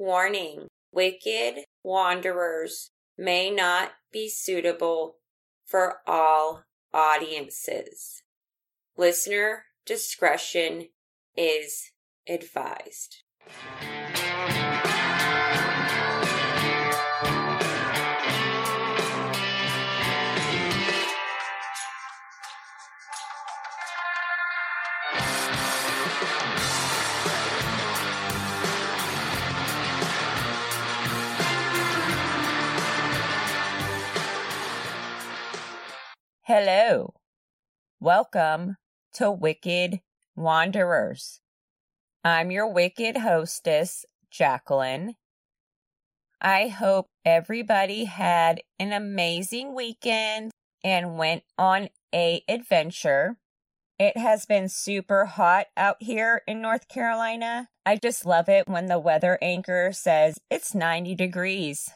Warning Wicked Wanderers may not be suitable for all audiences. Listener discretion is advised. Hello. Welcome to Wicked Wanderers. I'm your wicked hostess, Jacqueline. I hope everybody had an amazing weekend and went on a adventure. It has been super hot out here in North Carolina. I just love it when the weather anchor says it's 90 degrees.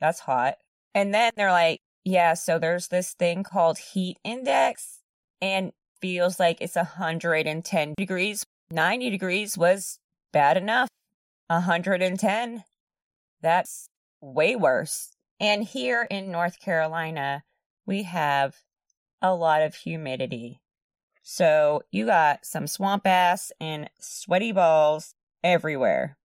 That's hot. And then they're like, yeah, so there's this thing called heat index and feels like it's 110 degrees. 90 degrees was bad enough. 110, that's way worse. And here in North Carolina, we have a lot of humidity. So you got some swamp ass and sweaty balls everywhere.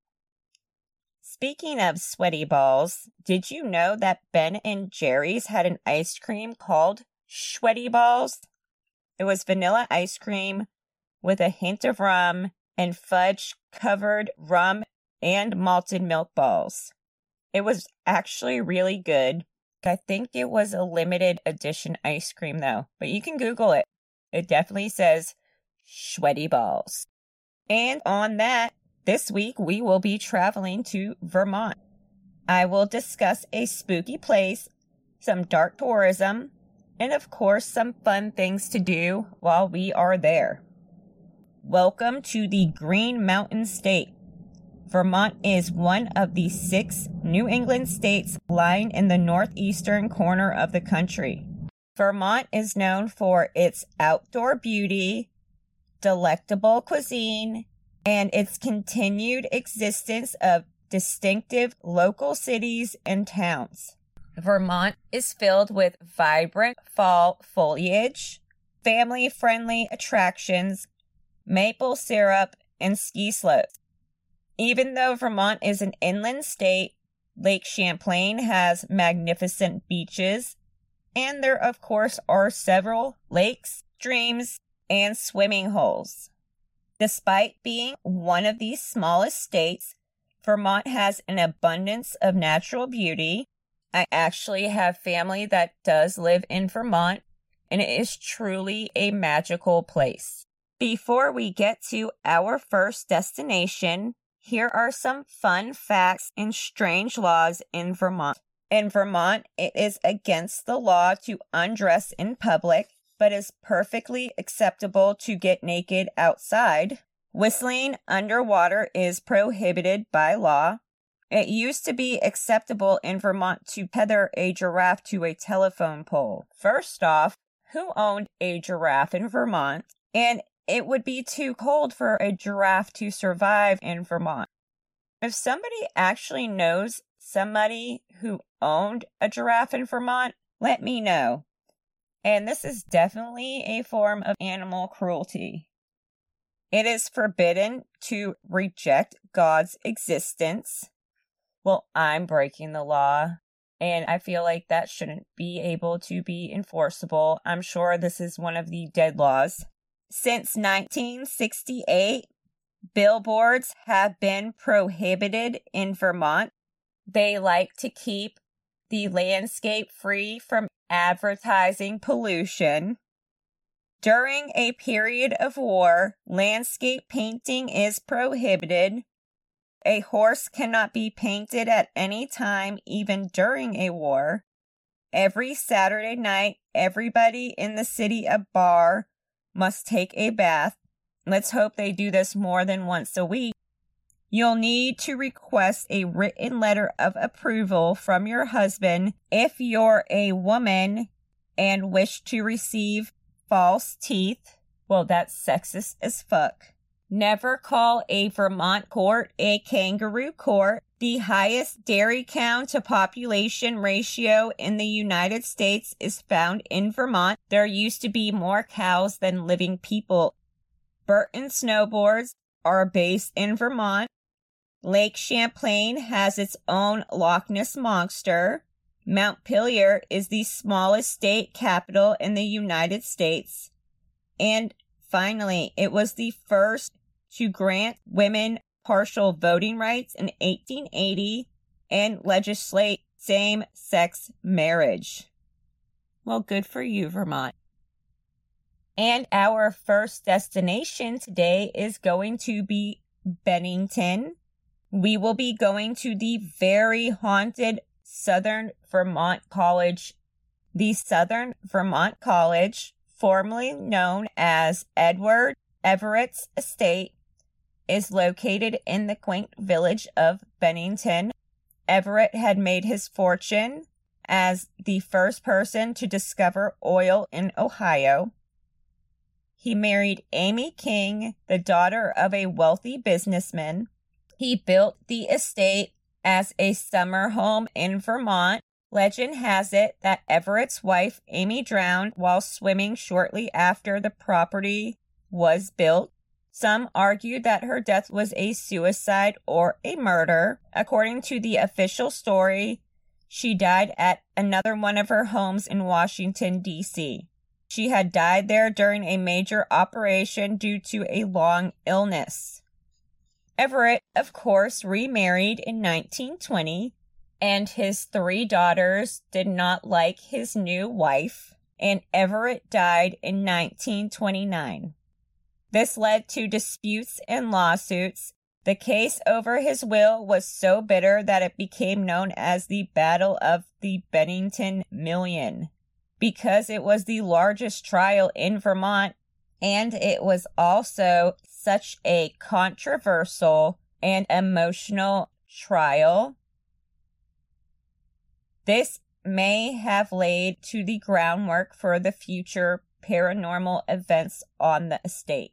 Speaking of sweaty balls, did you know that Ben and Jerry's had an ice cream called Sweaty Balls? It was vanilla ice cream with a hint of rum and fudge covered rum and malted milk balls. It was actually really good. I think it was a limited edition ice cream though, but you can Google it. It definitely says sweaty balls. And on that, this week, we will be traveling to Vermont. I will discuss a spooky place, some dark tourism, and of course, some fun things to do while we are there. Welcome to the Green Mountain State. Vermont is one of the six New England states lying in the northeastern corner of the country. Vermont is known for its outdoor beauty, delectable cuisine, and its continued existence of distinctive local cities and towns. Vermont is filled with vibrant fall foliage, family friendly attractions, maple syrup, and ski slopes. Even though Vermont is an inland state, Lake Champlain has magnificent beaches, and there, of course, are several lakes, streams, and swimming holes. Despite being one of the smallest states, Vermont has an abundance of natural beauty. I actually have family that does live in Vermont, and it is truly a magical place. Before we get to our first destination, here are some fun facts and strange laws in Vermont. In Vermont, it is against the law to undress in public, but is perfectly acceptable to get naked outside. Whistling underwater is prohibited by law. It used to be acceptable in Vermont to tether a giraffe to a telephone pole. First off, who owned a giraffe in Vermont? And it would be too cold for a giraffe to survive in Vermont. If somebody actually knows somebody who owned a giraffe in Vermont, let me know. And this is definitely a form of animal cruelty. It is forbidden to reject God's existence. Well, I'm breaking the law, and I feel like that shouldn't be able to be enforceable. I'm sure this is one of the dead laws. Since 1968, billboards have been prohibited in Vermont. They like to keep the landscape free from advertising pollution. During a period of war, landscape painting is prohibited. A horse cannot be painted at any time, even during a war. Every Saturday night, everybody in the city of Barre must take a bath. Let's hope they do this more than once a week. You'll need to request a written letter of approval from your husband if you're a woman and wish to receive false teeth. Well, that's sexist as fuck. Never call a Vermont court a kangaroo court. The highest dairy cow to population ratio in the United States is found in Vermont. There used to be more cows than living people. Burton snowboards are based in Vermont. Lake Champlain has its own Loch Ness Monster. Montpelier is the smallest state capital in the United States. And finally, it was the first to grant women partial voting rights in 1880 and legislate same sex marriage. Well, good for you, Vermont. And our first destination today is going to be Bennington. We will be going to the very haunted Southern Vermont College. The Southern Vermont College, formerly known as Edward Everett's Estate, is located in the quaint village of Bennington. Everett had made his fortune as the first person to discover oil in Ohio. He married Amy King, the daughter of a wealthy businessman. He built the estate as a summer home in Vermont. Legend has it that Everett's wife, Amy, drowned while swimming shortly after the property was built. Some argued that her death was a suicide or a murder. According to the official story, she died at another one of her homes in Washington, D.C. She had died there during a major operation due to a long illness. Everett, of course, remarried in 1920, and his three daughters did not like his new wife, and Everett died in 1929. This led to disputes and lawsuits. The case over his will was so bitter that it became known as the Battle of the Bennington Million because it was the largest trial in Vermont and it was also such a controversial and emotional trial. This may have laid to the groundwork for the future paranormal events on the estate.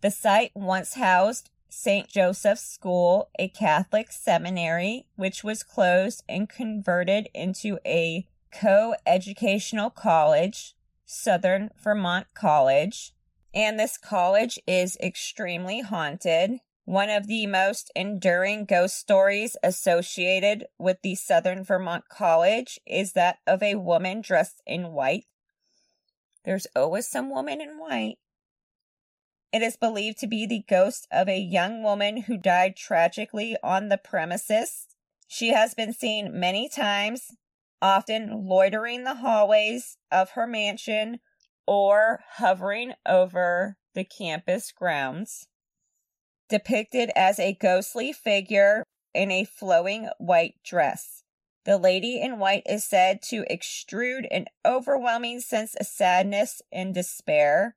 The site once housed St. Joseph's School, a Catholic seminary, which was closed and converted into a co educational college, Southern Vermont College. And this college is extremely haunted. One of the most enduring ghost stories associated with the Southern Vermont College is that of a woman dressed in white. There's always some woman in white it is believed to be the ghost of a young woman who died tragically on the premises. She has been seen many times, often loitering the hallways of her mansion or hovering over the campus grounds. Depicted as a ghostly figure in a flowing white dress. The lady in white is said to extrude an overwhelming sense of sadness and despair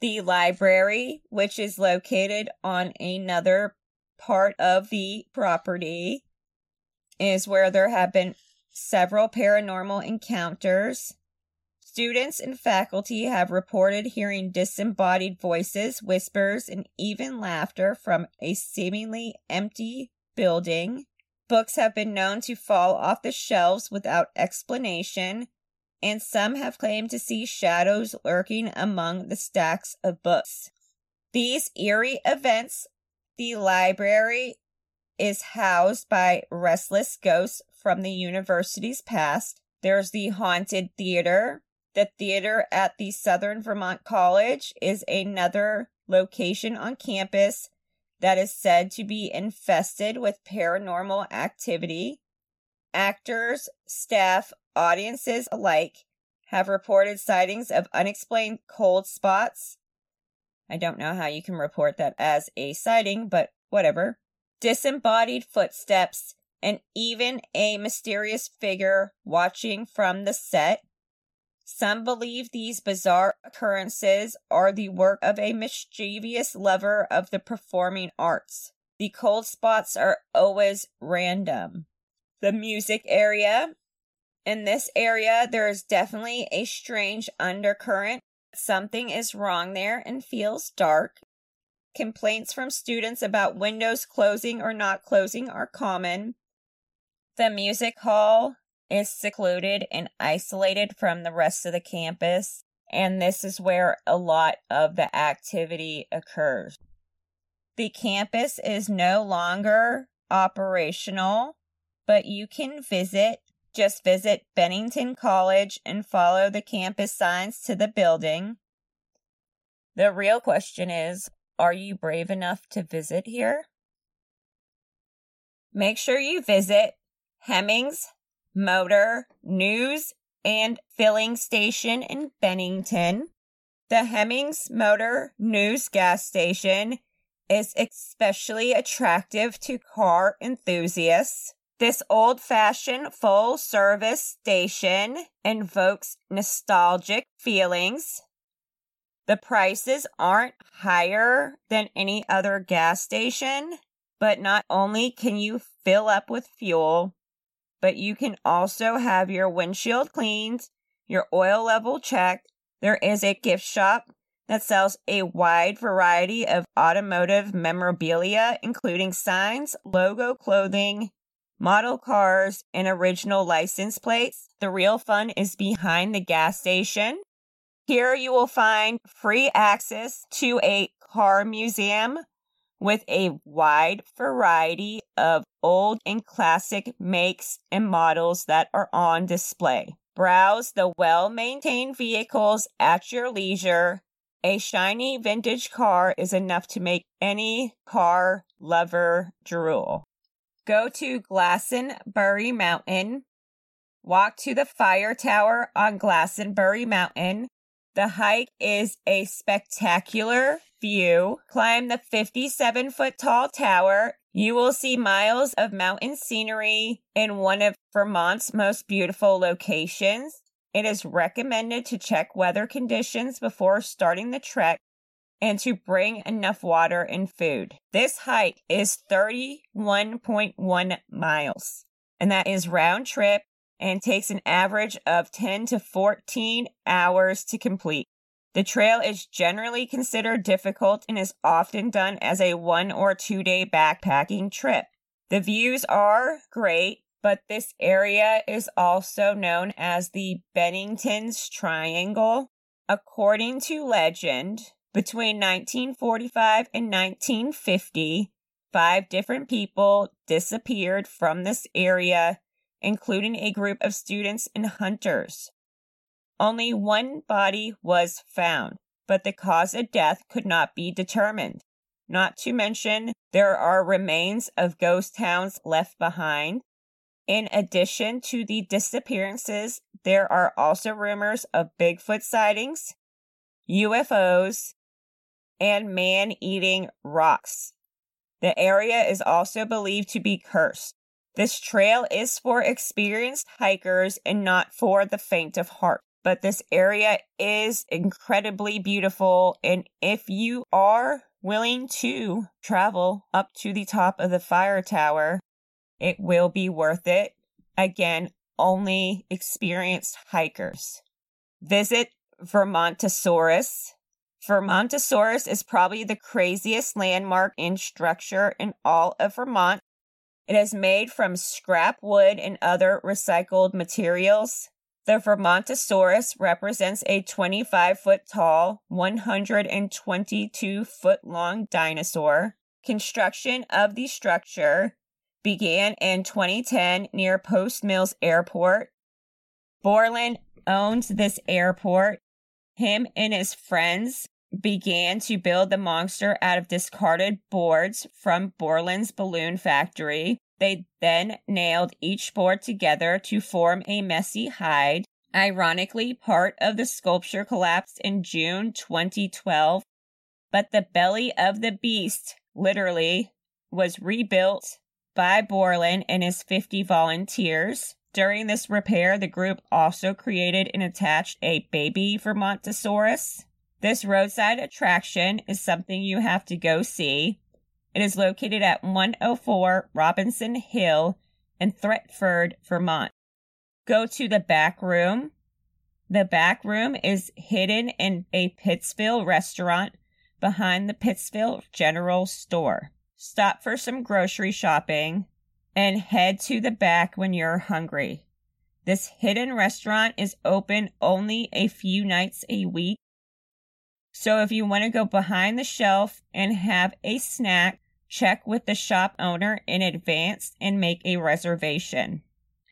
the library, which is located on another part of the property, is where there have been several paranormal encounters. Students and faculty have reported hearing disembodied voices, whispers, and even laughter from a seemingly empty building. Books have been known to fall off the shelves without explanation, and some have claimed to see shadows lurking among the stacks of books. These eerie events, the library is housed by restless ghosts from the university's past. There's the haunted theater. The theater at the Southern Vermont College is another location on campus that is said to be infested with paranormal activity. Actors, staff, audiences alike have reported sightings of unexplained cold spots. I don't know how you can report that as a sighting, but whatever. Disembodied footsteps, and even a mysterious figure watching from the set. Some believe these bizarre occurrences are the work of a mischievous lover of the performing arts. The cold spots are always random. The music area in this area, there is definitely a strange undercurrent. Something is wrong there and feels dark. Complaints from students about windows closing or not closing are common. The music hall is secluded and isolated from the rest of the campus, and this is where a lot of the activity occurs. The campus is no longer operational, but you can visit. Just visit Bennington College and follow the campus signs to the building. The real question is are you brave enough to visit here? Make sure you visit Hemmings Motor News and Filling Station in Bennington. The Hemmings Motor News gas station is especially attractive to car enthusiasts. This old fashioned full service station invokes nostalgic feelings. The prices aren't higher than any other gas station, but not only can you fill up with fuel, but you can also have your windshield cleaned, your oil level checked. There is a gift shop that sells a wide variety of automotive memorabilia, including signs, logo clothing, model cars, and original license plates. The real fun is behind the gas station. Here you will find free access to a car museum with a wide variety of old and classic makes and models that are on display. Browse the well maintained vehicles at your leisure a shiny vintage car is enough to make any car lover drool. Go to Glastonbury Mountain. Walk to the fire tower on Glastonbury Mountain. The hike is a spectacular view. Climb the 57 foot tall tower. You will see miles of mountain scenery in one of Vermont's most beautiful locations. It is recommended to check weather conditions before starting the trek and to bring enough water and food. This hike is 31.1 miles, and that is round trip and takes an average of 10 to 14 hours to complete. The trail is generally considered difficult and is often done as a one or two day backpacking trip. The views are great but this area is also known as the Bennington's Triangle. According to legend, between 1945 and 1950, five different people disappeared from this area, including a group of students and hunters. Only one body was found, but the cause of death could not be determined. Not to mention, there are remains of ghost towns left behind, in addition to the disappearances, there are also rumors of Bigfoot sightings, UFOs, and man eating rocks. The area is also believed to be cursed. This trail is for experienced hikers and not for the faint of heart. But this area is incredibly beautiful. And if you are willing to travel up to the top of the fire tower, it will be worth it. Again, only experienced hikers. Visit Vermontosaurus. Vermontosaurus is probably the craziest landmark in structure in all of Vermont. It is made from scrap wood and other recycled materials. The Vermontosaurus represents a 25 foot tall, 122 foot long dinosaur. Construction of the structure began in 2010 near Post Mills Airport. Boland owns this airport. Him and his friends began to build the monster out of discarded boards from Boland's balloon factory. They then nailed each board together to form a messy hide. Ironically, part of the sculpture collapsed in June 2012, but the belly of the beast, literally, was rebuilt by Borland and his 50 volunteers. During this repair, the group also created and attached a baby Vermontosaurus. This roadside attraction is something you have to go see. It is located at 104 Robinson Hill in Thetford, Vermont. Go to the back room. The back room is hidden in a Pittsfield restaurant behind the Pittsfield General Store. Stop for some grocery shopping and head to the back when you're hungry. This hidden restaurant is open only a few nights a week. So if you want to go behind the shelf and have a snack, check with the shop owner in advance and make a reservation.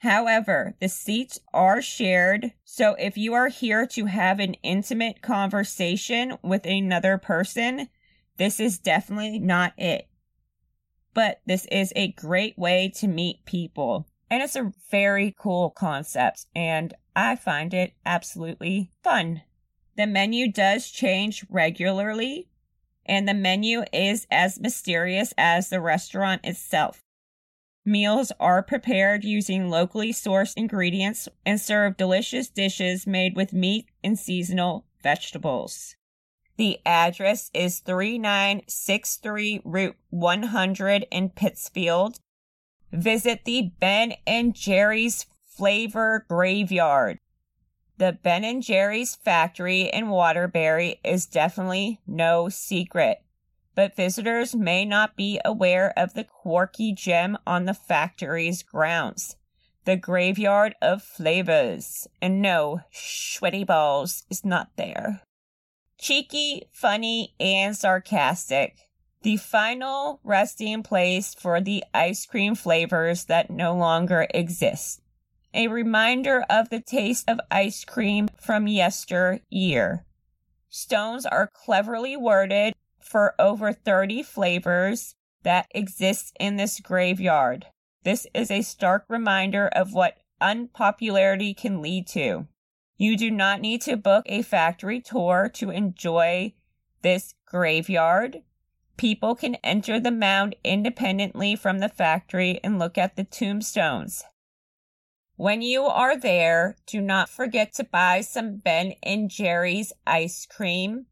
However, the seats are shared, so if you are here to have an intimate conversation with another person, this is definitely not it. But this is a great way to meet people, and it's a very cool concept, and I find it absolutely fun. The menu does change regularly, and the menu is as mysterious as the restaurant itself. Meals are prepared using locally sourced ingredients and serve delicious dishes made with meat and seasonal vegetables. The address is 3963 Route 100 in Pittsfield. Visit the Ben and Jerry's Flavor Graveyard. The Ben and Jerry's factory in Waterbury is definitely no secret but visitors may not be aware of the quirky gem on the factory's grounds. The graveyard of flavors. And no, sweaty balls is not there. Cheeky, funny, and sarcastic. The final resting place for the ice cream flavors that no longer exist. A reminder of the taste of ice cream from yesteryear. Stones are cleverly worded for over 30 flavors that exist in this graveyard. This is a stark reminder of what unpopularity can lead to. You do not need to book a factory tour to enjoy this graveyard. People can enter the mound independently from the factory and look at the tombstones. When you are there, do not forget to buy some Ben and Jerry's ice cream.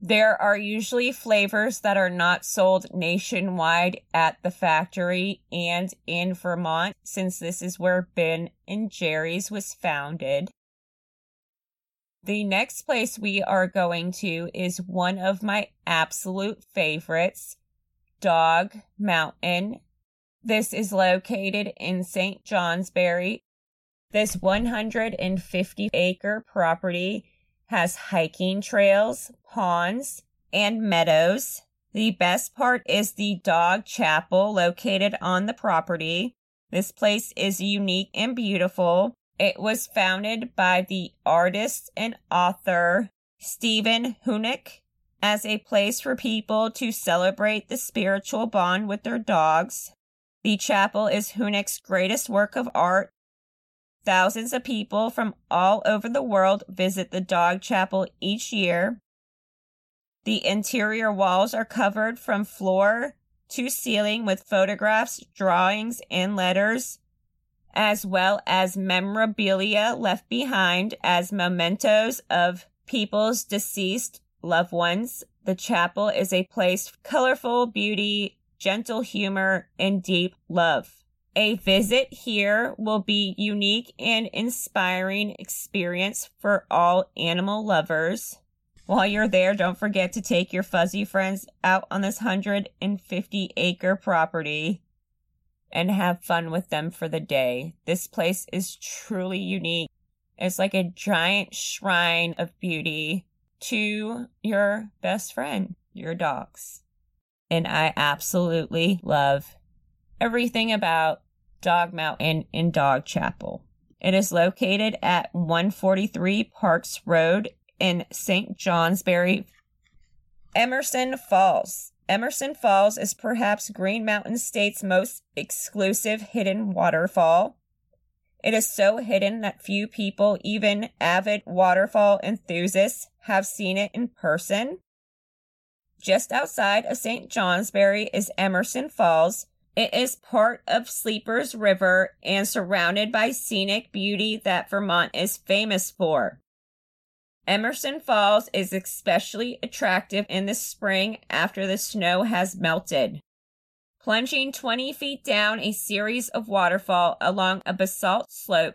There are usually flavors that are not sold nationwide at the factory and in Vermont, since this is where Ben and Jerry's was founded. The next place we are going to is one of my absolute favorites, Dog Mountain. This is located in St. Johnsbury. This 150 acre property has hiking trails, ponds, and meadows. The best part is the dog chapel located on the property. This place is unique and beautiful. It was founded by the artist and author Stephen Huneck as a place for people to celebrate the spiritual bond with their dogs. The chapel is Huneck's greatest work of art Thousands of people from all over the world visit the dog chapel each year. The interior walls are covered from floor to ceiling with photographs, drawings, and letters, as well as memorabilia left behind as mementos of people's deceased loved ones. The chapel is a place of colorful beauty, gentle humor, and deep love. A visit here will be unique and inspiring experience for all animal lovers. While you're there, don't forget to take your fuzzy friends out on this 150 acre property and have fun with them for the day. This place is truly unique. It's like a giant shrine of beauty to your best friend, your dogs. And I absolutely love everything about Dog Mountain in Dog Chapel. It is located at 143 Parks Road in St. Johnsbury, Emerson Falls. Emerson Falls is perhaps Green Mountain State's most exclusive hidden waterfall. It is so hidden that few people, even avid waterfall enthusiasts, have seen it in person. Just outside of St. Johnsbury is Emerson Falls, it is part of Sleepers River and surrounded by scenic beauty that Vermont is famous for. Emerson Falls is especially attractive in the spring after the snow has melted. Plunging 20 feet down a series of waterfall along a basalt slope,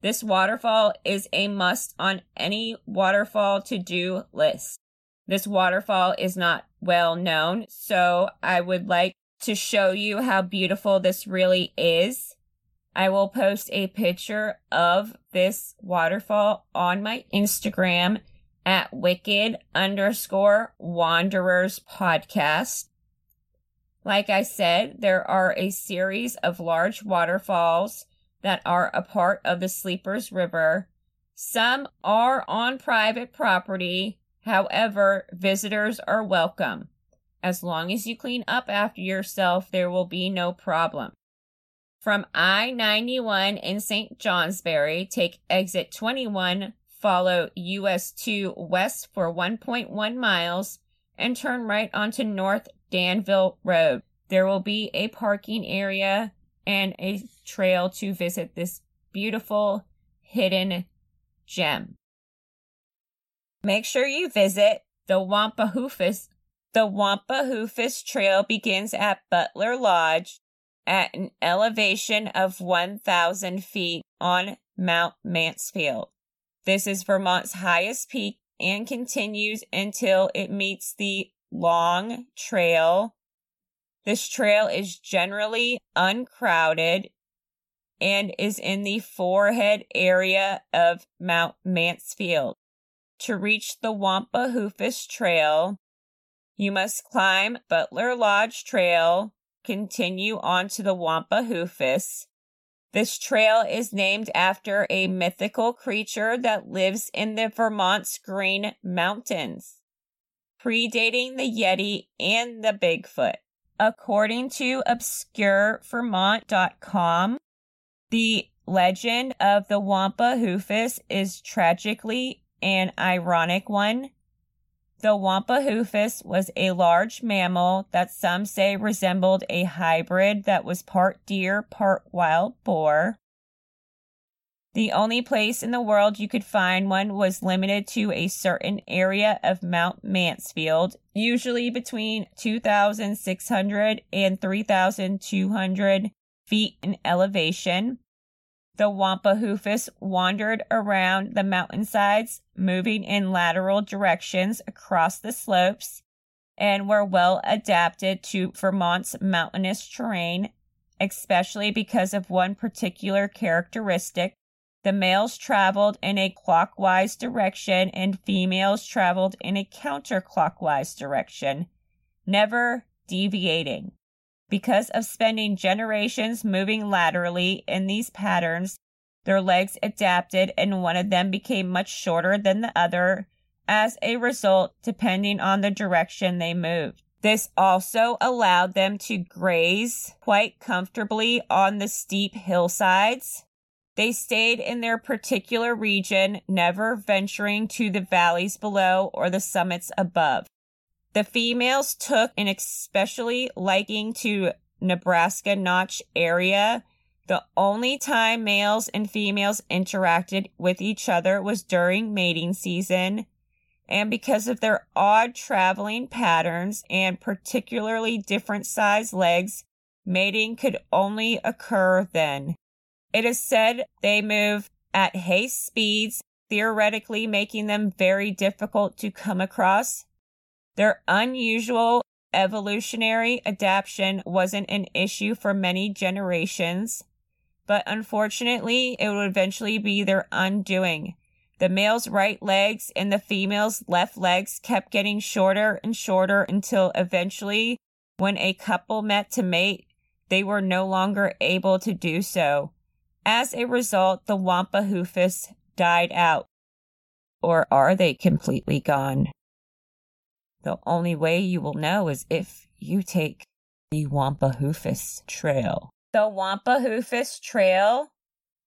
this waterfall is a must on any waterfall to do list. This waterfall is not well known, so I would like to show you how beautiful this really is. I will post a picture of this waterfall on my Instagram at wicked underscore wanderers podcast. Like I said, there are a series of large waterfalls that are a part of the Sleepers River. Some are on private property. However, visitors are welcome. As long as you clean up after yourself, there will be no problem. From I 91 in St. Johnsbury, take exit 21, follow US 2 west for 1.1 miles, and turn right onto North Danville Road. There will be a parking area and a trail to visit this beautiful hidden gem. Make sure you visit the Wampahoofus. The Wampahoofus Trail begins at Butler Lodge at an elevation of 1,000 feet on Mount Mansfield. This is Vermont's highest peak and continues until it meets the Long Trail this trail is generally uncrowded and is in the forehead area of Mount Mansfield. To reach the Wampahoofus Trail, you must climb Butler Lodge Trail, continue on to the Wampahoofus. This trail is named after a mythical creature that lives in the Vermont's Green Mountains, predating the Yeti and the Bigfoot. According to obscurevermont.com, the legend of the Wampahoofus is tragically an ironic one. The Wampahoofus was a large mammal that some say resembled a hybrid that was part deer, part wild boar. The only place in the world you could find one was limited to a certain area of Mount Mansfield, usually between 2,600 and 3,200 feet in elevation. The Wampahoofus wandered around the mountainsides, moving in lateral directions across the slopes, and were well adapted to Vermont's mountainous terrain, especially because of one particular characteristic the males traveled in a clockwise direction and females traveled in a counterclockwise direction, never deviating. Because of spending generations moving laterally in these patterns, their legs adapted and one of them became much shorter than the other as a result, depending on the direction they moved. This also allowed them to graze quite comfortably on the steep hillsides they stayed in their particular region, never venturing to the valleys below or the summits above. The females took an especially liking to Nebraska Notch area. The only time males and females interacted with each other was during mating season. And because of their odd traveling patterns and particularly different sized legs, mating could only occur then. It is said they move at haste speeds, theoretically making them very difficult to come across. Their unusual evolutionary adaptation wasn't an issue for many generations, but unfortunately, it would eventually be their undoing. The male's right legs and the female's left legs kept getting shorter and shorter until eventually, when a couple met to mate, they were no longer able to do so. As a result, the Wampahoofus died out. Or are they completely gone? The only way you will know is if you take the Wampahoofus Trail. The Wampahoofus Trail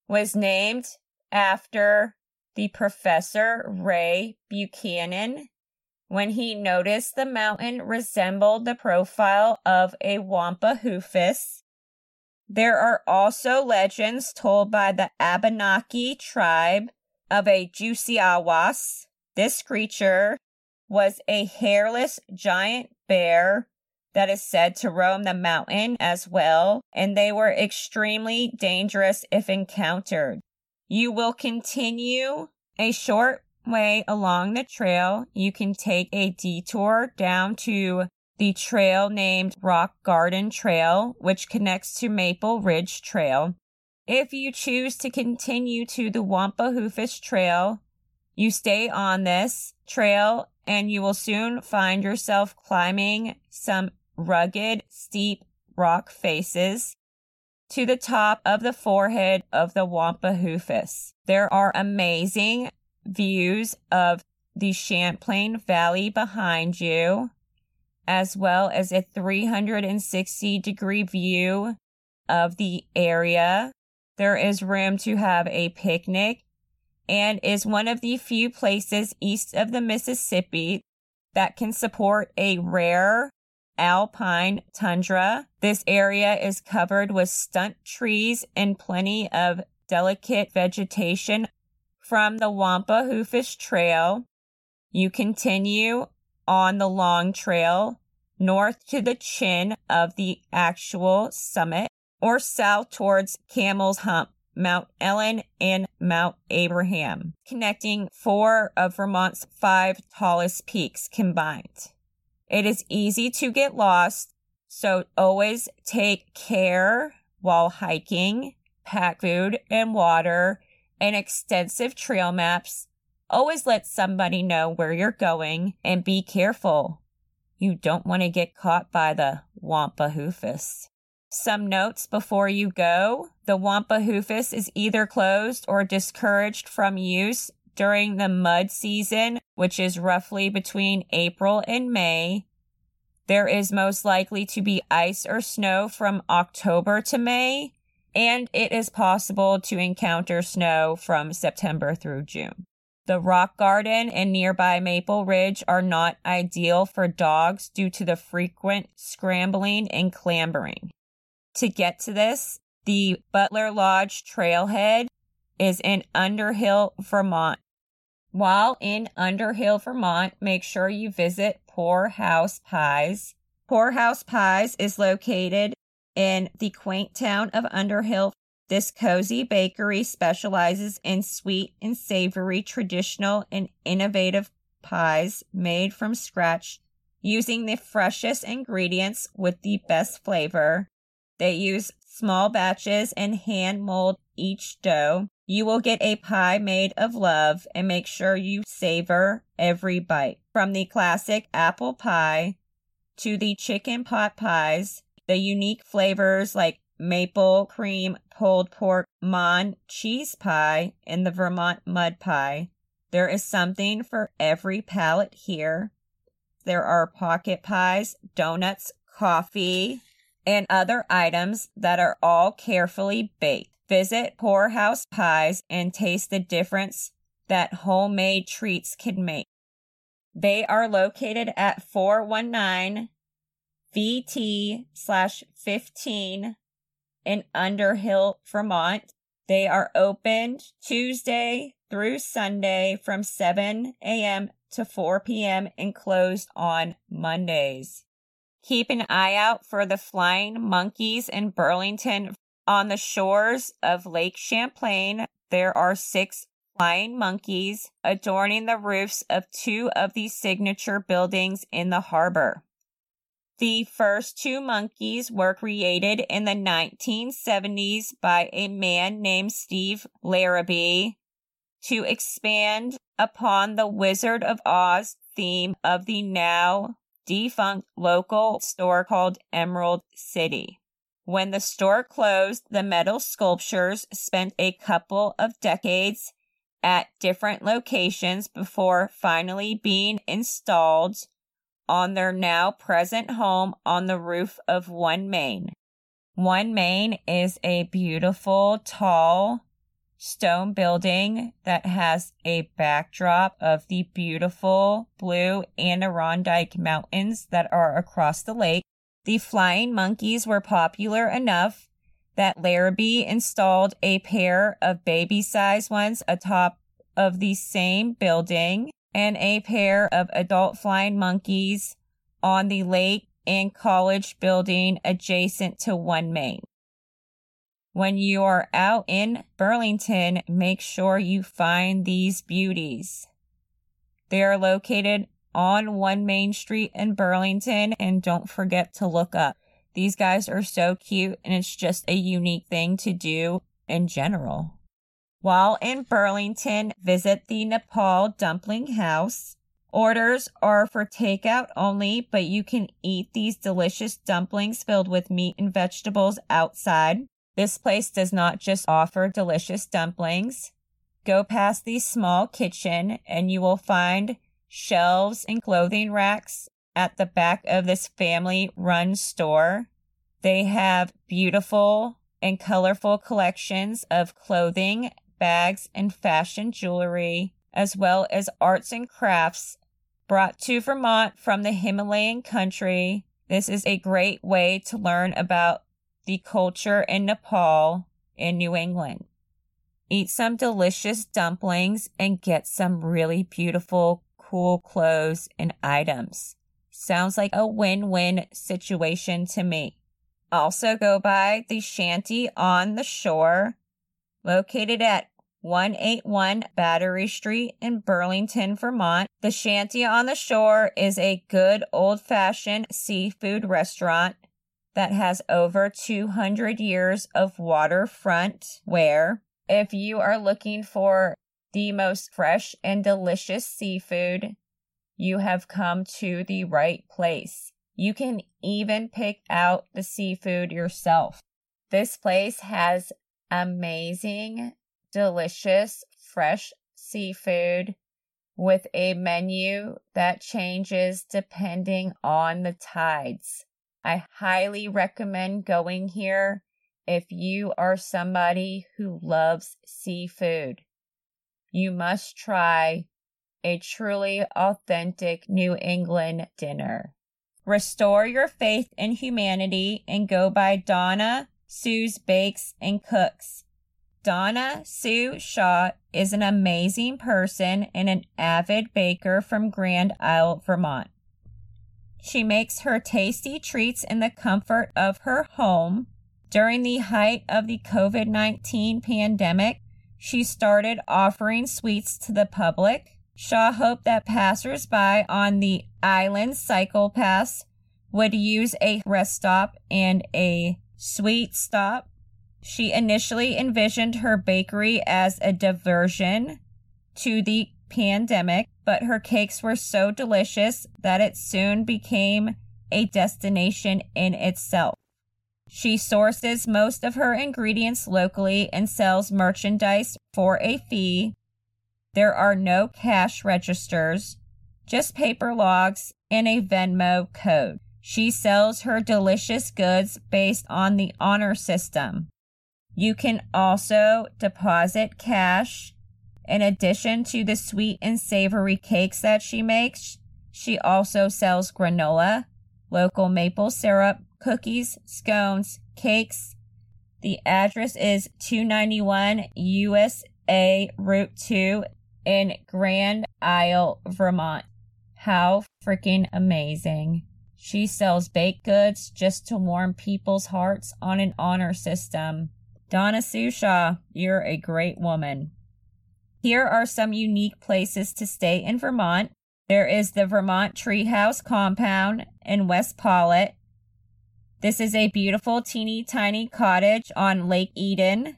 was named after the professor Ray Buchanan when he noticed the mountain resembled the profile of a Wampahoofus there are also legends told by the Abenaki tribe of a Jusiawas. This creature was a hairless giant bear that is said to roam the mountain as well, and they were extremely dangerous if encountered. You will continue a short way along the trail, you can take a detour down to the trail named Rock Garden Trail, which connects to Maple Ridge Trail. If you choose to continue to the Wampahoofus Trail, you stay on this trail and you will soon find yourself climbing some rugged, steep rock faces to the top of the forehead of the Wampahoofus. There are amazing views of the Champlain Valley behind you, as well as a 360 degree view of the area. There is room to have a picnic and is one of the few places east of the Mississippi that can support a rare alpine tundra. This area is covered with stunt trees and plenty of delicate vegetation from the Wampahoofus Trail. You continue on the long trail north to the chin of the actual summit or south towards Camel's Hump, Mount Ellen, and Mount Abraham, connecting four of Vermont's five tallest peaks combined. It is easy to get lost, so always take care while hiking, pack food and water, and extensive trail maps. Always let somebody know where you're going and be careful. You don't want to get caught by the Wampahoofus. Some notes before you go. The Wampahoofus is either closed or discouraged from use during the mud season, which is roughly between April and May. There is most likely to be ice or snow from October to May, and it is possible to encounter snow from September through June. The rock garden and nearby Maple Ridge are not ideal for dogs due to the frequent scrambling and clambering. To get to this, the Butler Lodge Trailhead is in Underhill, Vermont. While in Underhill, Vermont, make sure you visit Poorhouse Pies. Poorhouse Pies is located in the quaint town of Underhill. This cozy bakery specializes in sweet and savory, traditional and innovative pies made from scratch using the freshest ingredients with the best flavor. They use small batches and hand mold each dough. You will get a pie made of love and make sure you savor every bite. From the classic apple pie to the chicken pot pies, the unique flavors like maple cream pulled pork mon cheese pie and the Vermont mud pie. There is something for every palate here. There are pocket pies, donuts, coffee, and other items that are all carefully baked. Visit Poorhouse Pies and taste the difference that homemade treats can make. They are located at 419 VT slash 15 in Underhill, Vermont. They are opened Tuesday through Sunday from 7 a.m. to 4 p.m. and closed on Mondays. Keep an eye out for the flying monkeys in Burlington. On the shores of Lake Champlain, there are six flying monkeys adorning the roofs of two of the signature buildings in the harbor. The first two monkeys were created in the 1970s by a man named Steve Larrabee to expand upon the Wizard of Oz theme of the now defunct local store called Emerald City. When the store closed, the metal sculptures spent a couple of decades at different locations before finally being installed on their now present home on the roof of One Main. One Main is a beautiful, tall stone building that has a backdrop of the beautiful blue Adirondack Mountains that are across the lake. The flying monkeys were popular enough that Larrabee installed a pair of baby sized ones atop of the same building and a pair of adult flying monkeys on the lake and college building adjacent to One Main. When you are out in Burlington, make sure you find these beauties. They are located on one main street in Burlington, and don't forget to look up. These guys are so cute, and it's just a unique thing to do in general. While in Burlington, visit the Nepal Dumpling House. Orders are for takeout only, but you can eat these delicious dumplings filled with meat and vegetables outside. This place does not just offer delicious dumplings. Go past the small kitchen and you will find shelves and clothing racks at the back of this family run store. They have beautiful and colorful collections of clothing, bags, and fashion jewelry, as well as arts and crafts brought to Vermont from the Himalayan country. This is a great way to learn about the culture in Nepal in New England. Eat some delicious dumplings and get some really beautiful, cool clothes and items. Sounds like a win win situation to me. Also, go by the shanty on the shore, located at 181 Battery Street in Burlington, Vermont. The Shanty on the Shore is a good old fashioned seafood restaurant that has over 200 years of waterfront wear. If you are looking for the most fresh and delicious seafood, you have come to the right place. You can even pick out the seafood yourself. This place has amazing delicious, fresh seafood with a menu that changes depending on the tides. I highly recommend going here if you are somebody who loves seafood. You must try a truly authentic New England dinner. Restore your faith in humanity and go by Donna Sue's Bakes and Cooks. Donna Sue Shaw is an amazing person and an avid baker from Grand Isle, Vermont. She makes her tasty treats in the comfort of her home. During the height of the COVID 19 pandemic, she started offering sweets to the public. Shaw hoped that passersby on the island cycle pass would use a rest stop and a sweet stop she initially envisioned her bakery as a diversion to the pandemic, but her cakes were so delicious that it soon became a destination in itself. She sources most of her ingredients locally and sells merchandise for a fee. There are no cash registers, just paper logs and a Venmo code. She sells her delicious goods based on the honor system. You can also deposit cash. In addition to the sweet and savory cakes that she makes, she also sells granola, local maple syrup, cookies, scones, cakes. The address is 291 USA Route 2 in Grand Isle, Vermont. How freaking amazing. She sells baked goods just to warm people's hearts on an honor system. Donna Sue Shaw, you're a great woman. Here are some unique places to stay in Vermont. There is the Vermont Treehouse Compound in West Pawlet. This is a beautiful, teeny tiny cottage on Lake Eden.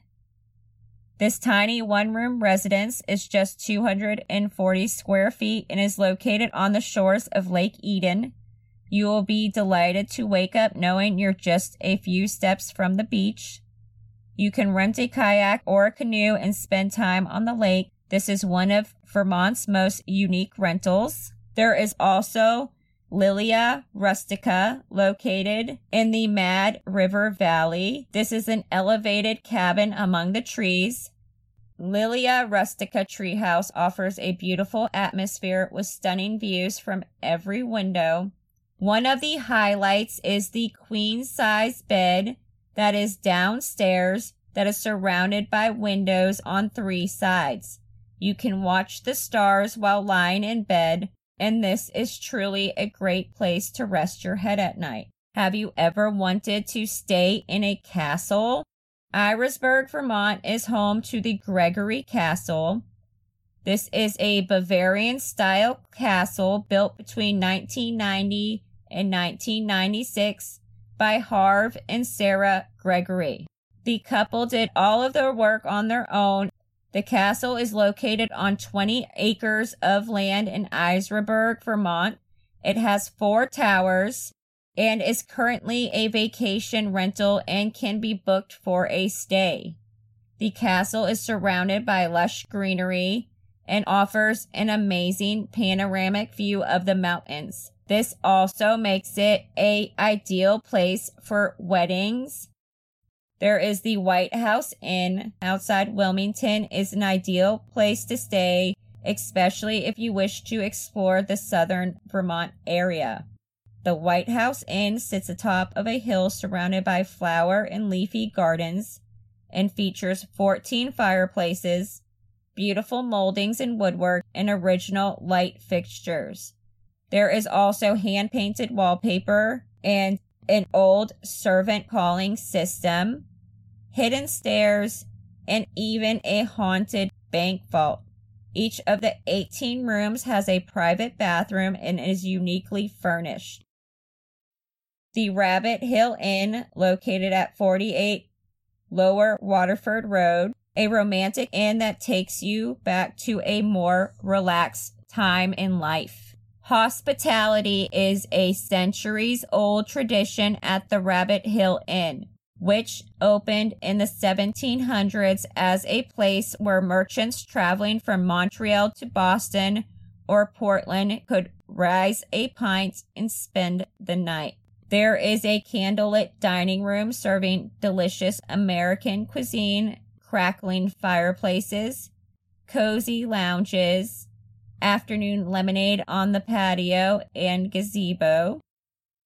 This tiny one room residence is just 240 square feet and is located on the shores of Lake Eden. You will be delighted to wake up knowing you're just a few steps from the beach. You can rent a kayak or a canoe and spend time on the lake. This is one of Vermont's most unique rentals. There is also Lilia Rustica, located in the Mad River Valley. This is an elevated cabin among the trees. Lilia Rustica Treehouse offers a beautiful atmosphere with stunning views from every window. One of the highlights is the queen size bed that is downstairs that is surrounded by windows on three sides. You can watch the stars while lying in bed, and this is truly a great place to rest your head at night. Have you ever wanted to stay in a castle? Irasburg, Vermont is home to the Gregory Castle. This is a Bavarian style castle built between 1990 and 1996 by Harv and Sarah Gregory. The couple did all of their work on their own. The castle is located on 20 acres of land in Irasburg, Vermont. It has four towers and is currently a vacation rental and can be booked for a stay. The castle is surrounded by lush greenery and offers an amazing panoramic view of the mountains. This also makes it a ideal place for weddings. There is the White House Inn outside Wilmington is an ideal place to stay, especially if you wish to explore the southern Vermont area. The White House Inn sits atop of a hill surrounded by flower and leafy gardens and features 14 fireplaces, beautiful moldings and woodwork, and original light fixtures. There is also hand painted wallpaper and an old servant calling system, hidden stairs, and even a haunted bank vault. Each of the 18 rooms has a private bathroom and is uniquely furnished. The Rabbit Hill Inn, located at 48 Lower Waterford Road, a romantic inn that takes you back to a more relaxed time in life. Hospitality is a centuries old tradition at the Rabbit Hill Inn, which opened in the 1700s as a place where merchants traveling from Montreal to Boston or Portland could rise a pint and spend the night. There is a candlelit dining room serving delicious American cuisine, crackling fireplaces, cozy lounges, afternoon lemonade on the patio and gazebo.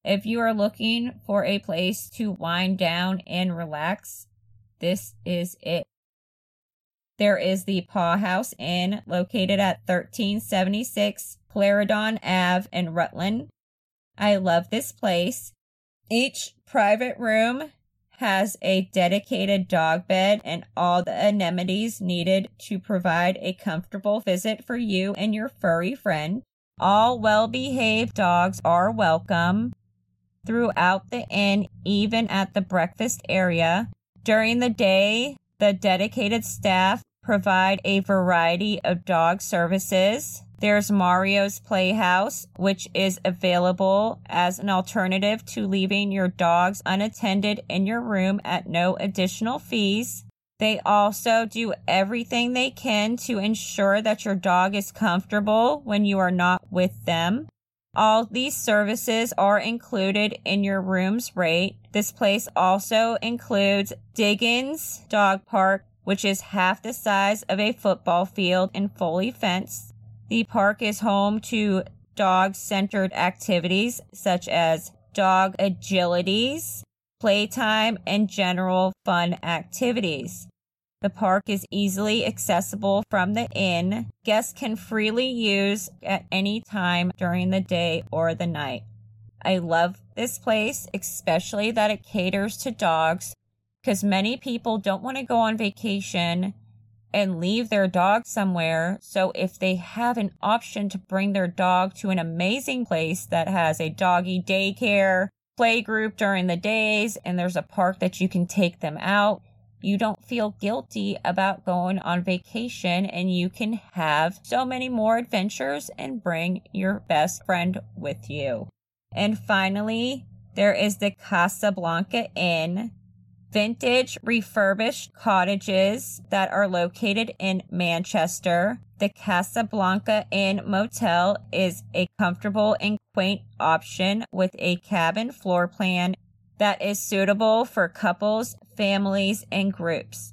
If you are looking for a place to wind down and relax, this is it. There is the Paw House Inn located at 1376 Clarendon Ave in Rutland. I love this place. Each private room has a dedicated dog bed and all the amenities needed to provide a comfortable visit for you and your furry friend. All well behaved dogs are welcome throughout the inn, even at the breakfast area. During the day, the dedicated staff provide a variety of dog services. There's Mario's Playhouse, which is available as an alternative to leaving your dogs unattended in your room at no additional fees. They also do everything they can to ensure that your dog is comfortable when you are not with them. All these services are included in your room's rate. This place also includes Diggins Dog Park, which is half the size of a football field and fully fenced. The park is home to dog centered activities such as dog agilities, playtime, and general fun activities. The park is easily accessible from the inn. Guests can freely use at any time during the day or the night. I love this place, especially that it caters to dogs because many people don't want to go on vacation and leave their dog somewhere. So if they have an option to bring their dog to an amazing place that has a doggy daycare, play group during the days, and there's a park that you can take them out, you don't feel guilty about going on vacation and you can have so many more adventures and bring your best friend with you. And finally, there is the Casablanca Inn vintage refurbished cottages that are located in Manchester. The Casablanca Inn Motel is a comfortable and quaint option with a cabin floor plan that is suitable for couples, families, and groups.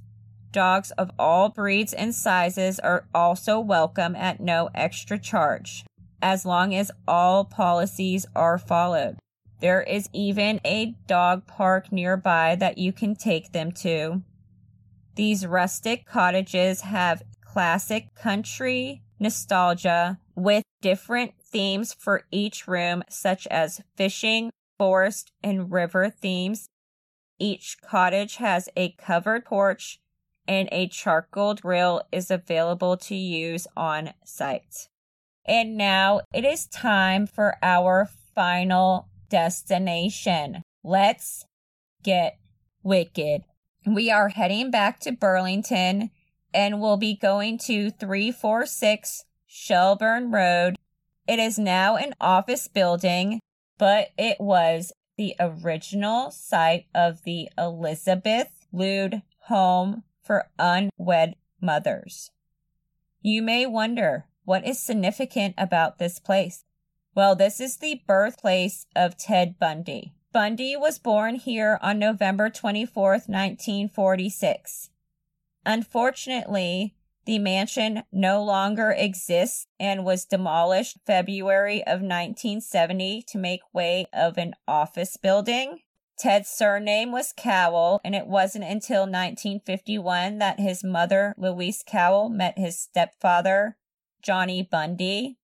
Dogs of all breeds and sizes are also welcome at no extra charge, as long as all policies are followed. There is even a dog park nearby that you can take them to. These rustic cottages have classic country nostalgia with different themes for each room, such as fishing, forest, and river themes. Each cottage has a covered porch, and a charcoal grill is available to use on site. And now it is time for our final destination. Let's get wicked. We are heading back to Burlington and we'll be going to 346 Shelburne Road. It is now an office building, but it was the original site of the Elizabeth Lund Home for Unwed Mothers. You may wonder what is significant about this place. Well, this is the birthplace of Ted Bundy. Bundy was born here on November 24th, 1946. Unfortunately, the mansion no longer exists and was demolished February of 1970 to make way of an office building. Ted's surname was Cowell, and it wasn't until 1951 that his mother, Louise Cowell, met his stepfather, Johnny Bundy.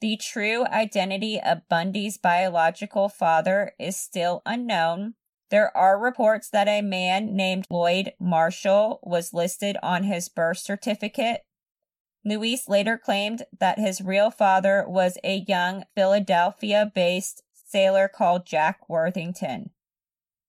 The true identity of Bundy's biological father is still unknown. There are reports that a man named Lloyd Marshall was listed on his birth certificate. Louise later claimed that his real father was a young Philadelphia based sailor called Jack Worthington.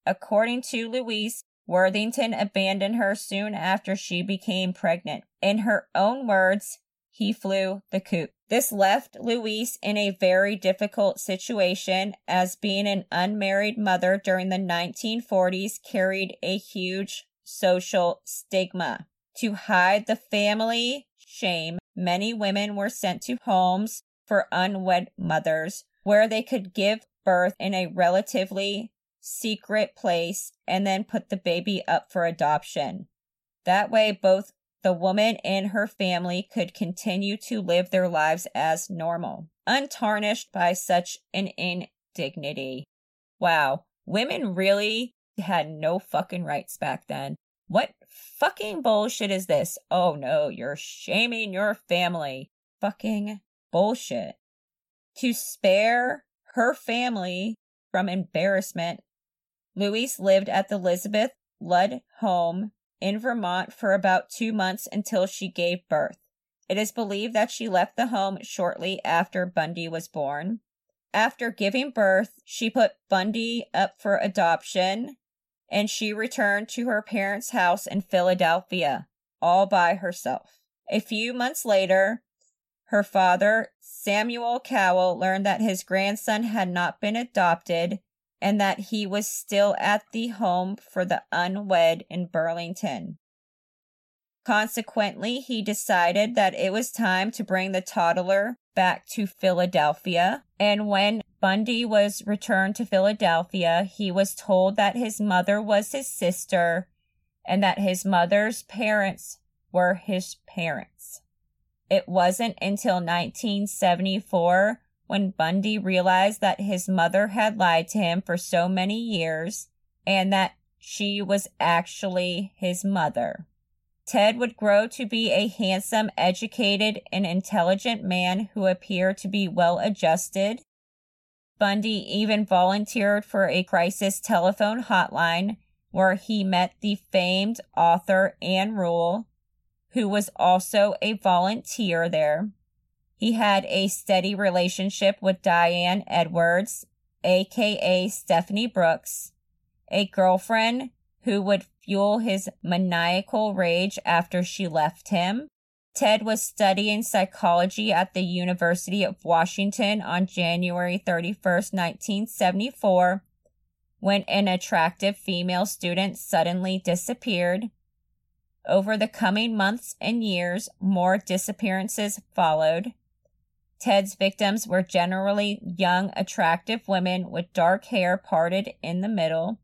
According to Louise, Worthington abandoned her soon after she became pregnant. In her own words, he flew the coop. This left Louise in a very difficult situation as being an unmarried mother during the 1940s carried a huge social stigma. To hide the family shame, many women were sent to homes for unwed mothers where they could give birth in a relatively secret place and then put the baby up for adoption. That way, both the woman and her family could continue to live their lives as normal, untarnished by such an indignity. Wow, women really had no fucking rights back then. What fucking bullshit is this? Oh no, you're shaming your family. Fucking bullshit. To spare her family from embarrassment, Louise lived at the Elizabeth Lund home in Vermont for about two months until she gave birth. It is believed that she left the home shortly after Bundy was born. After giving birth, she put Bundy up for adoption and she returned to her parents' house in Philadelphia all by herself. A few months later, her father, Samuel Cowell, learned that his grandson had not been adopted and that he was still at the home for the unwed in Burlington. Consequently, he decided that it was time to bring the toddler back to Philadelphia. And when Bundy was returned to Philadelphia, he was told that his mother was his sister and that his mother's parents were his parents. It wasn't until 1974 when Bundy realized that his mother had lied to him for so many years and that she was actually his mother. Ted would grow to be a handsome, educated, and intelligent man who appeared to be well adjusted. Bundy even volunteered for a crisis telephone hotline where he met the famed author Ann Rule, who was also a volunteer there. He had a steady relationship with Diane Edwards, aka Stephanie Brooks, a girlfriend who would fuel his maniacal rage after she left him. Ted was studying psychology at the University of Washington on January 31st, 1974, when an attractive female student suddenly disappeared. Over the coming months and years, more disappearances followed. Ted's victims were generally young, attractive women with dark hair parted in the middle.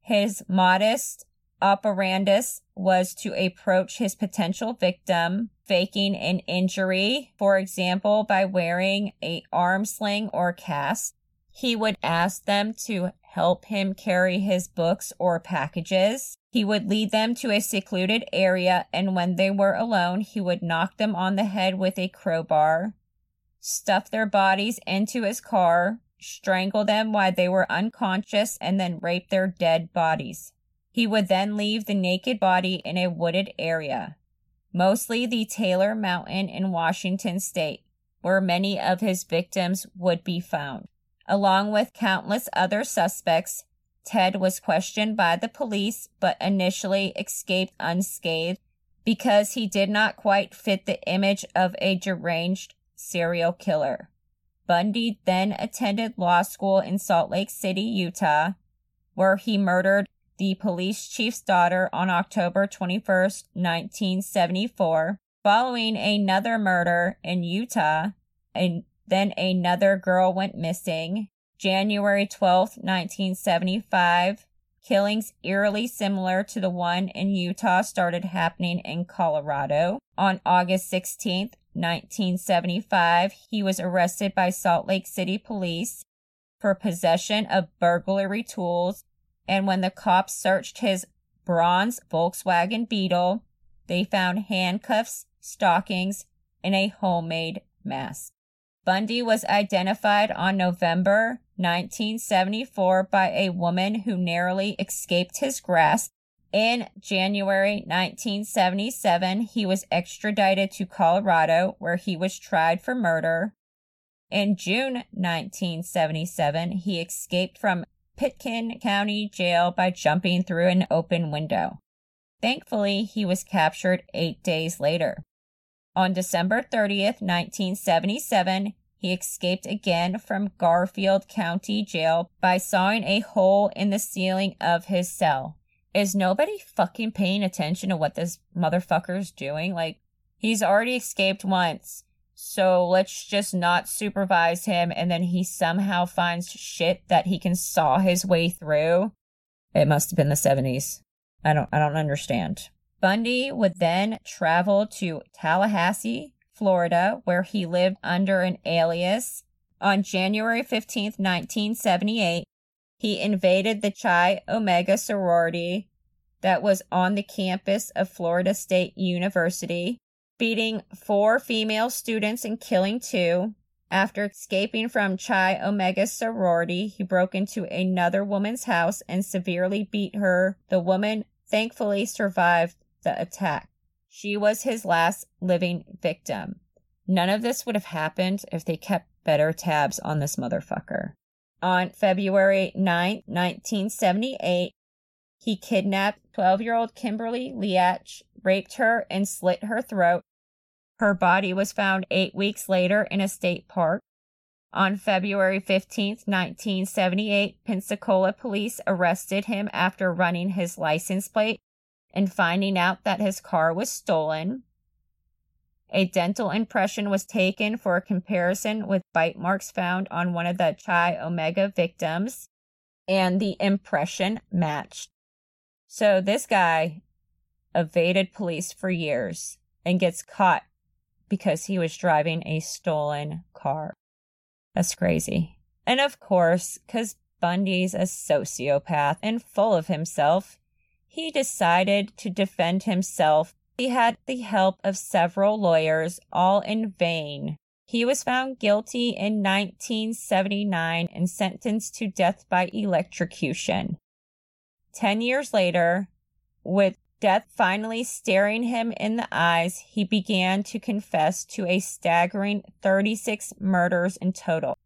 His modus operandus was to approach his potential victim, faking an injury, for example, by wearing a arm sling or cast. He would ask them to help him carry his books or packages. He would lead them to a secluded area, and when they were alone, he would knock them on the head with a crowbar, stuff their bodies into his car, strangle them while they were unconscious, and then rape their dead bodies. He would then leave the naked body in a wooded area, mostly the Taylor Mountain in Washington state, where many of his victims would be found. Along with countless other suspects, Ted was questioned by the police but initially escaped unscathed because he did not quite fit the image of a deranged serial killer. Bundy then attended law school in Salt Lake City, Utah, where he murdered the police chief's daughter on October 21, 1974. Following another murder in Utah, and then another girl went missing. January 12, 1975. Killings eerily similar to the one in Utah started happening in Colorado. On August 16, 1975, he was arrested by Salt Lake City police for possession of burglary tools, and when the cops searched his bronze Volkswagen Beetle, they found handcuffs, stockings, and a homemade mask. Bundy was identified on November 1974 by a woman who narrowly escaped his grasp. In January 1977, he was extradited to Colorado, where he was tried for murder. In June 1977, he escaped from Pitkin County Jail by jumping through an open window. Thankfully, he was captured eight days later. On December 30th, 1977, he escaped again from Garfield County Jail by sawing a hole in the ceiling of his cell. Is nobody fucking paying attention to what this motherfucker's doing? Like, he's already escaped once. So let's just not supervise him and then he somehow finds shit that he can saw his way through. It must have been the 70s. I don't I don't understand. Bundy would then travel to Tallahassee, Florida, where he lived under an alias. On January 15, 1978, he invaded the Chi Omega sorority that was on the campus of Florida State University, beating four female students and killing two. After escaping from Chi Omega sorority, he broke into another woman's house and severely beat her. The woman thankfully survived the attack. She was his last living victim. None of this would have happened if they kept better tabs on this motherfucker. On February 9, 1978, he kidnapped 12 year old Kimberly Leach, raped her, and slit her throat. Her body was found eight weeks later in a state park. On February 15, 1978, Pensacola police arrested him after running his license plate and finding out that his car was stolen. A dental impression was taken for a comparison with bite marks found on one of the Chi Omega victims, and the impression matched. So this guy evaded police for years and gets caught because he was driving a stolen car. That's crazy. And of course, because Bundy's a sociopath and full of himself, he decided to defend himself. He had the help of several lawyers, all in vain. He was found guilty in 1979 and sentenced to death by electrocution. Ten years later, with death finally staring him in the eyes, he began to confess to a staggering 36 murders in total.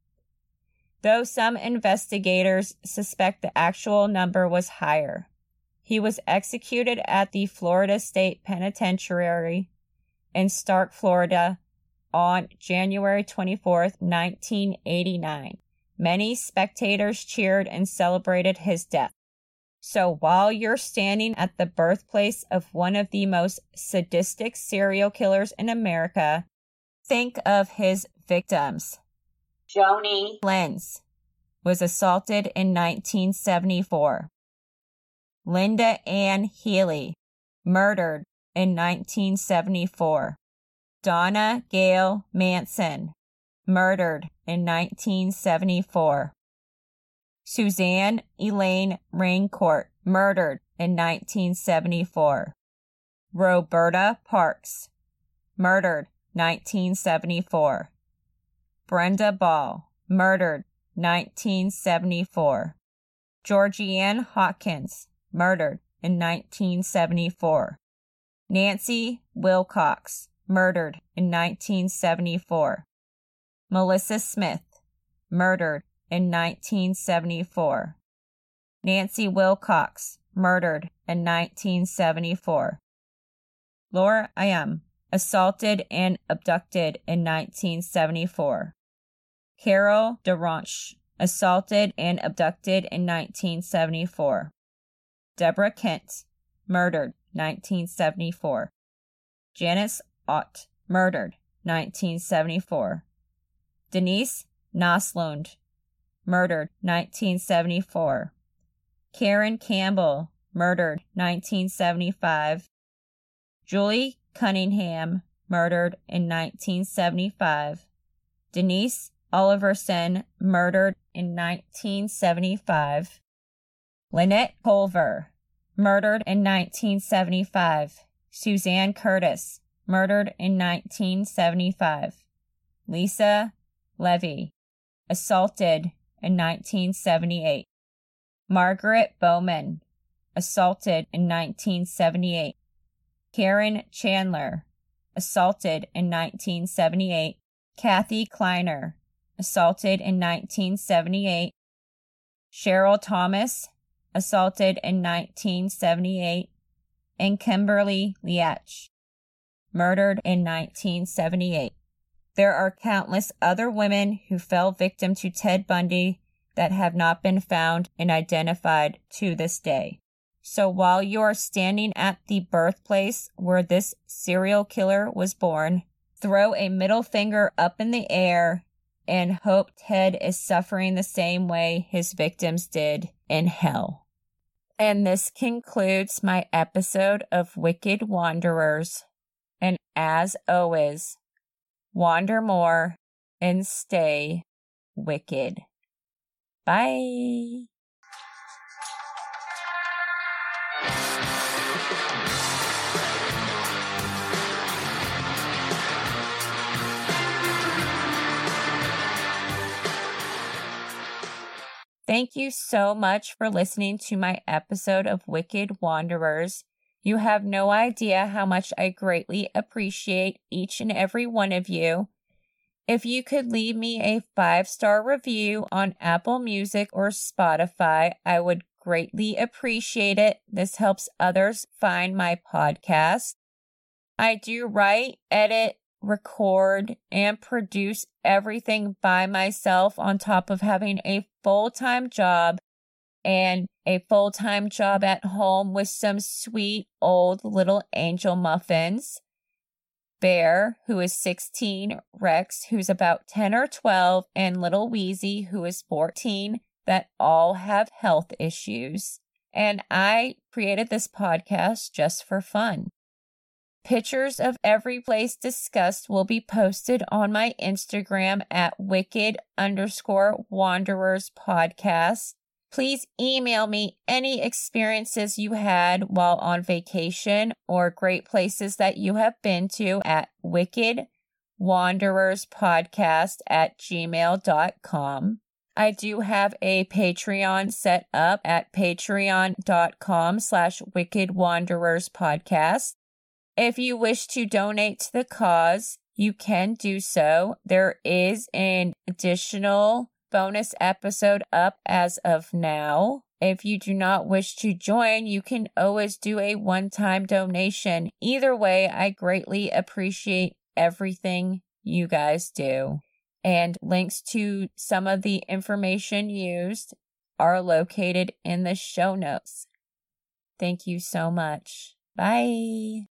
Though some investigators suspect the actual number was higher. He was executed at the Florida State Penitentiary in Starke, Florida on January 24, 1989. Many spectators cheered and celebrated his death. So while you're standing at the birthplace of one of the most sadistic serial killers in America, think of his victims. Joni Lenz was assaulted in 1974. Linda Ann Healy, murdered in 1974. Donna Gail Manson, murdered in 1974. Suzanne Elaine Rancourt, murdered in 1974. Roberta Parks, murdered 1974. Brenda Ball, murdered 1974. Georgeann Hawkins, murdered in 1974. Nancy Wilcox, murdered in 1974. Melissa Smith, murdered in 1974. Nancy Wilcox, murdered in 1974. Laura Aime, assaulted and abducted in 1974. Carol DaRonch, assaulted and abducted in 1974. Deborah Kent, murdered 1974. Janice Ott, murdered 1974. Denise Naslund, murdered 1974. Caryn Campbell, murdered 1975. Julie Cunningham, murdered in 1975. Denise Oliverson, murdered in 1975. Lynette Culver, murdered in 1975. Suzanne Curtis, murdered in 1975. Lisa Levy, assaulted in 1978. Margaret Bowman, assaulted in 1978. Karen Chandler, assaulted in 1978. Kathy Kleiner, assaulted in 1978. Cheryl Thomas, assaulted in 1978. And Kimberly Leach, murdered in 1978. There are countless other women who fell victim to Ted Bundy that have not been found and identified to this day. So while you are standing at the birthplace where this serial killer was born, throw a middle finger up in the air and hope Ted is suffering the same way his victims did in hell. And this concludes my episode of Wicked Wanderers. And as always, wander more and stay wicked. Bye. Thank you so much for listening to my episode of Wicked Wanderers. You have no idea how much I greatly appreciate each and every one of you. If you could leave me a five star review on Apple Music or Spotify, I would greatly appreciate it. This helps others find my podcast. I do write, edit, record, and produce everything by myself on top of having a full time job and a full time job at home with some sweet old little angel muffins. Bear, who is 16, Rex, who's about 10 or 12, and little Wheezy, who is 14, that all have health issues. And I created this podcast just for fun. Pictures of every place discussed will be posted on my Instagram at wicked underscore wanderers podcast. Please email me any experiences you had while on vacation or great places that you have been to at wicked wanderers podcast at gmail.com. I do have a Patreon set up at patreon.com slash wicked wanderers podcast. If you wish to donate to the cause, you can do so. There is an additional bonus episode up as of now. If you do not wish to join, you can always do a one time donation. Either way, I greatly appreciate everything you guys do. And links to some of the information used are located in the show notes. Thank you so much. Bye.